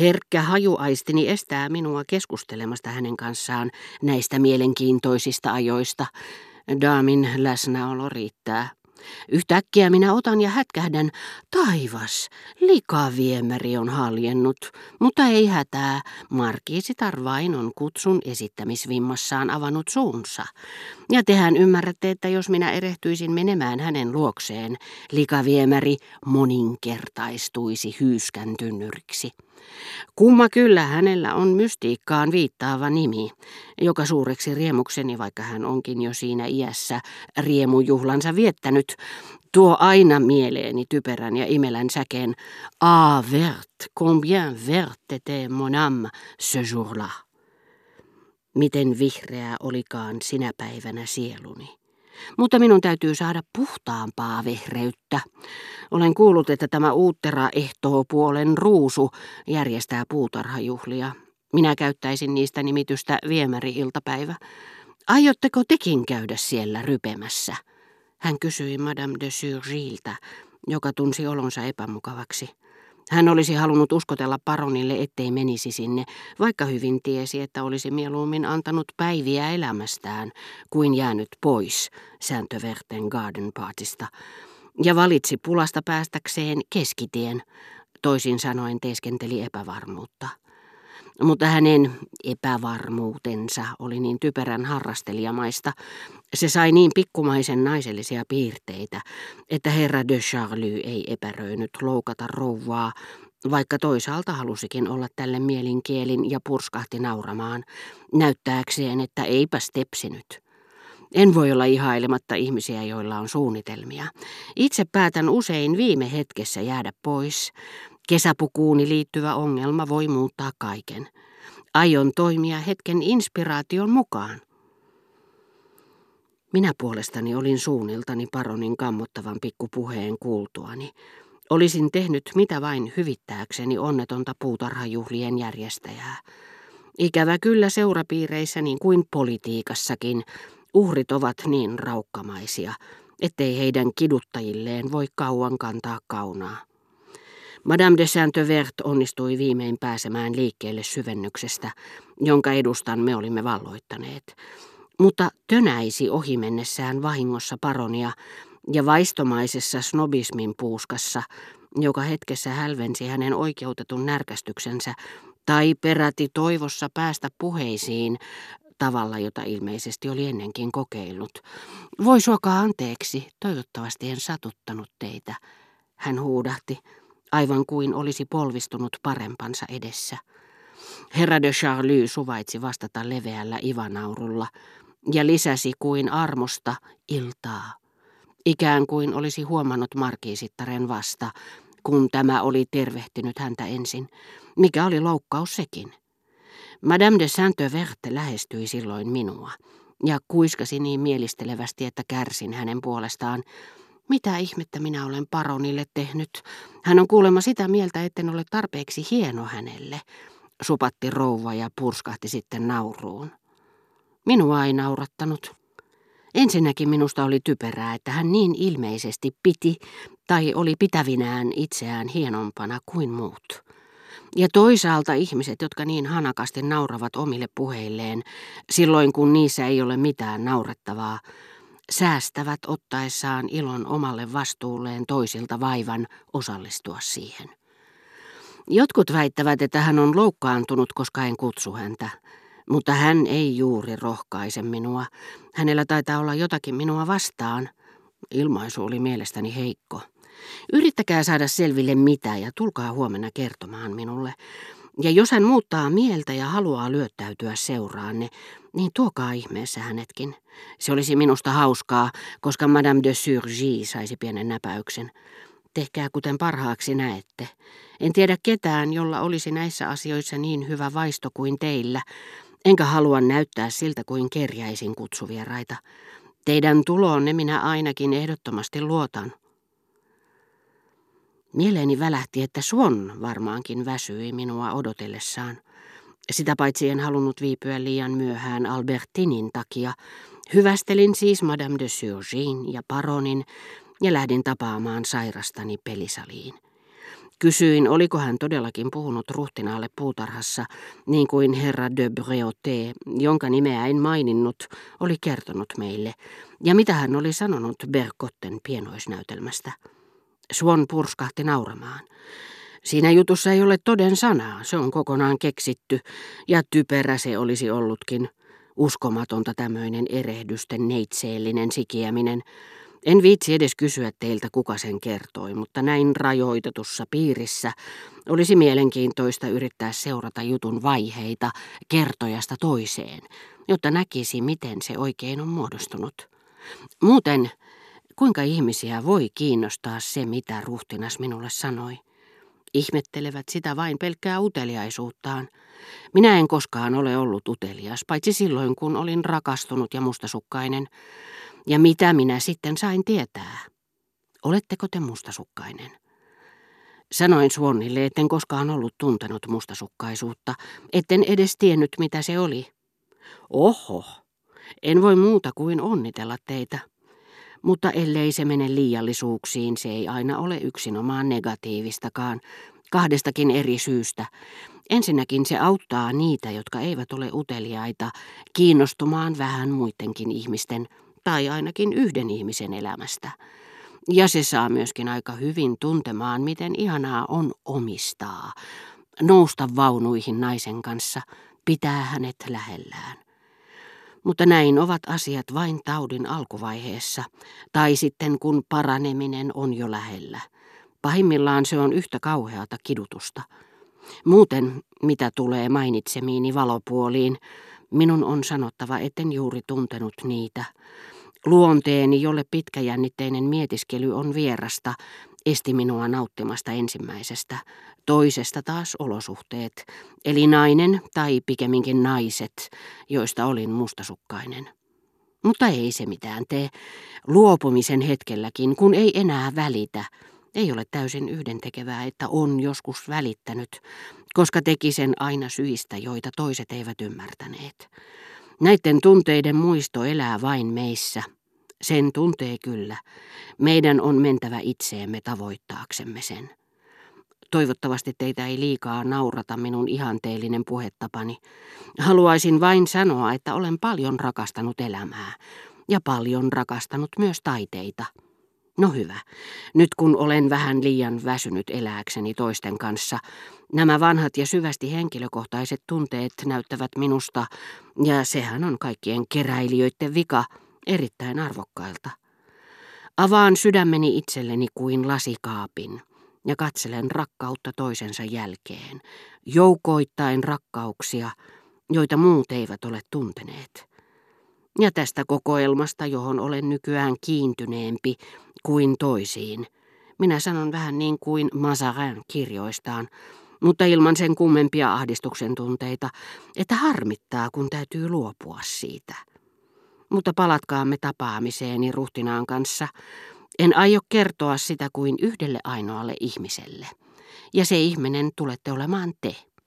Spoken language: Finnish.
Herkkä hajuaistini estää minua keskustelemasta hänen kanssaan näistä mielenkiintoisista ajoista. Daamin läsnäolo riittää. Yhtäkkiä minä otan ja hätkähdän. Taivas, likaviemäri on haljennut, mutta ei hätää. Markiisitar vain on kutsun esittämisvimmassaan avannut suunsa. Ja tehän ymmärrätte, että jos minä erehtyisin menemään hänen luokseen, likaviemäri moninkertaistuisi hyyskän tynnyriksi. Kumma kyllä hänellä on mystiikkaan viittaava nimi, joka suureksi riemukseni, vaikka hän onkin jo siinä iässä riemujuhlansa viettänyt, tuo aina mieleeni typerän ja imelän säkeen Ah vert, combien vert était mon âme ce jour-là. Miten vihreä olikaan sinä päivänä sieluni. Mutta minun täytyy saada puhtaampaa vehreyttä. Olen kuullut, että tämä uuttera puolen ruusu järjestää puutarhajuhlia. Minä käyttäisin niistä nimitystä viemäri-iltapäivä. Aiotteko tekin käydä siellä rypemässä? Hän kysyi Madame de Surgilta, joka tunsi olonsa epämukavaksi. Hän olisi halunnut uskotella paronille, ettei menisi sinne, vaikka hyvin tiesi, että olisi mieluummin antanut päiviä elämästään, kuin jäänyt pois Sääntöverten Garden Partista, ja valitsi pulasta päästäkseen keskitien, toisin sanoen teeskenteli epävarmuutta. Mutta hänen epävarmuutensa oli niin typerän harrastelijamaista, se sai niin pikkumaisen naisellisia piirteitä, että herra de Charlie ei epäröinyt loukata rouvaa, vaikka toisaalta halusikin olla tälle mielinkielin ja purskahti nauramaan, näyttääkseen, että eipä stepsinyt. En voi olla ihailematta ihmisiä, joilla on suunnitelmia. Itse päätän usein viime hetkessä jäädä pois. Kesäpukuuni liittyvä ongelma voi muuttaa kaiken. Aion toimia hetken inspiraation mukaan. Minä puolestani olin suunniltani paronin kammottavan pikkupuheen kuultuani. Olisin tehnyt mitä vain hyvittääkseni onnetonta puutarhajuhlien järjestäjää. Ikävä kyllä seurapiireissä niin kuin politiikassakin, uhrit ovat niin raukkamaisia, ettei heidän kiduttajilleen voi kauan kantaa kaunaa. Madame de Saint-Vert onnistui viimein pääsemään liikkeelle syvennyksestä, jonka edustan me olimme valloittaneet mutta tönäisi ohimennessään vahingossa paronia ja vaistomaisessa snobismin puuskassa, joka hetkessä hälvensi hänen oikeutetun närkästyksensä, tai peräti toivossa päästä puheisiin tavalla, jota ilmeisesti oli ennenkin kokeillut. Voi suokaa anteeksi, toivottavasti en satuttanut teitä, hän huudahti, aivan kuin olisi polvistunut parempansa edessä. Herra de Charlie suvaitsi vastata leveällä ivanaurulla, ja lisäsi kuin armosta iltaa. Ikään kuin olisi huomannut markiisittaren vasta, kun tämä oli tervehtinyt häntä ensin, mikä oli loukkaus sekin. Madame de Saint-Vert lähestyi silloin minua ja kuiskasi niin mielistelevästi, että kärsin hänen puolestaan. Mitä ihmettä minä olen paronille tehnyt? Hän on kuulemma sitä mieltä, etten ole tarpeeksi hieno hänelle, supatti rouva ja purskahti sitten nauruun. Minua ei naurattanut. Ensinnäkin minusta oli typerää, että hän niin ilmeisesti piti tai oli pitävinään itseään hienompana kuin muut. Ja toisaalta ihmiset, jotka niin hanakasti nauravat omille puheilleen, silloin kun niissä ei ole mitään naurettavaa, säästävät ottaessaan ilon omalle vastuulleen toisilta vaivan osallistua siihen. Jotkut väittävät, että hän on loukkaantunut, koska en kutsu häntä. Mutta hän ei juuri rohkaise minua. Hänellä taitaa olla jotakin minua vastaan. Ilmaisu oli mielestäni heikko. Yrittäkää saada selville mitä ja tulkaa huomenna kertomaan minulle. Ja jos hän muuttaa mieltä ja haluaa lyöttäytyä seuraanne, niin tuokaa ihmeessä hänetkin. Se olisi minusta hauskaa, koska Madame de Surgy saisi pienen näpäyksen. Tehkää kuten parhaaksi näette. En tiedä ketään, jolla olisi näissä asioissa niin hyvä vaisto kuin teillä, Enkä halua näyttää siltä kuin kerjäisin kutsuvieraita. Teidän tuloonne minä ainakin ehdottomasti luotan. Mieleeni välähti, että Swan varmaankin väsyi minua odotellessaan. Sitä paitsi en halunnut viipyä liian myöhään Albertinin takia. Hyvästelin siis Madame de Surgin ja Paronin ja lähdin tapaamaan sairastani pelisaliin. Kysyin, oliko hän todellakin puhunut ruhtinaalle puutarhassa, niin kuin herra de Breauté, jonka nimeä en maininnut, oli kertonut meille, ja mitä hän oli sanonut Berkotten pienoisnäytelmästä. Swan purskahti nauramaan. Siinä jutussa ei ole toden sanaa, se on kokonaan keksitty, ja typerä se olisi ollutkin. Uskomatonta tämmöinen erehdysten neitseellinen sikiäminen. En viitsi edes kysyä teiltä, kuka sen kertoi, mutta näin rajoitetussa piirissä olisi mielenkiintoista yrittää seurata jutun vaiheita kertojasta toiseen, jotta näkisi, miten se oikein on muodostunut. Muuten, kuinka ihmisiä voi kiinnostaa se, mitä ruhtinas minulle sanoi? Ihmettelevät sitä vain pelkkää uteliaisuuttaan. Minä en koskaan ole ollut utelias, paitsi silloin kun olin rakastunut ja mustasukkainen. Ja mitä minä sitten sain tietää? Oletteko te mustasukkainen? Sanoin Suonnille, etten koskaan ollut tuntenut mustasukkaisuutta, etten edes tiennyt mitä se oli. Oho, en voi muuta kuin onnitella teitä. Mutta ellei se mene liiallisuuksiin, se ei aina ole yksinomaan negatiivistakaan, kahdestakin eri syystä. Ensinnäkin se auttaa niitä, jotka eivät ole uteliaita, kiinnostumaan vähän muidenkin ihmisten, tai ainakin yhden ihmisen elämästä. Ja se saa myöskin aika hyvin tuntemaan, miten ihanaa on omistaa, nousta vaunuihin naisen kanssa, pitää hänet lähellään. Mutta näin ovat asiat vain taudin alkuvaiheessa, tai sitten kun paraneminen on jo lähellä. Pahimmillaan se on yhtä kauheata kidutusta. Muuten, mitä tulee mainitsemiini valopuoliin, minun on sanottava, etten juuri tuntenut niitä. Luonteeni, jolle pitkäjännitteinen mietiskely on vierasta, esti minua nauttimasta ensimmäisestä, toisesta taas olosuhteet, eli nainen tai pikemminkin naiset, joista olin mustasukkainen. Mutta ei se mitään tee. Luopumisen hetkelläkin, kun ei enää välitä, ei ole täysin yhdentekevää, että on joskus välittänyt, koska teki sen aina syistä, joita toiset eivät ymmärtäneet. Näiden tunteiden muisto elää vain meissä. Sen tuntee kyllä. Meidän on mentävä itseemme tavoittaaksemme sen. Toivottavasti teitä ei liikaa naurata minun ihanteellinen puhetapani. Haluaisin vain sanoa, että olen paljon rakastanut elämää ja paljon rakastanut myös taiteita. No hyvä, nyt kun olen vähän liian väsynyt elääkseni toisten kanssa, nämä vanhat ja syvästi henkilökohtaiset tunteet näyttävät minusta, ja sehän on kaikkien keräilijöiden vika, erittäin arvokkailta. Avaan sydämeni itselleni kuin lasikaapin ja katselen rakkautta toisensa jälkeen, joukoittain rakkauksia, joita muut eivät ole tunteneet. Ja tästä kokoelmasta, johon olen nykyään kiintyneempi kuin toisiin, minä sanon vähän niin kuin Mazarin kirjoistaan, mutta ilman sen kummempia ahdistuksen tunteita, että harmittaa, kun täytyy luopua siitä. Mutta palatkaamme tapaamiseeni ruhtinaan kanssa. En aio kertoa sitä kuin yhdelle ainoalle ihmiselle. Ja se ihminen tulette olemaan te.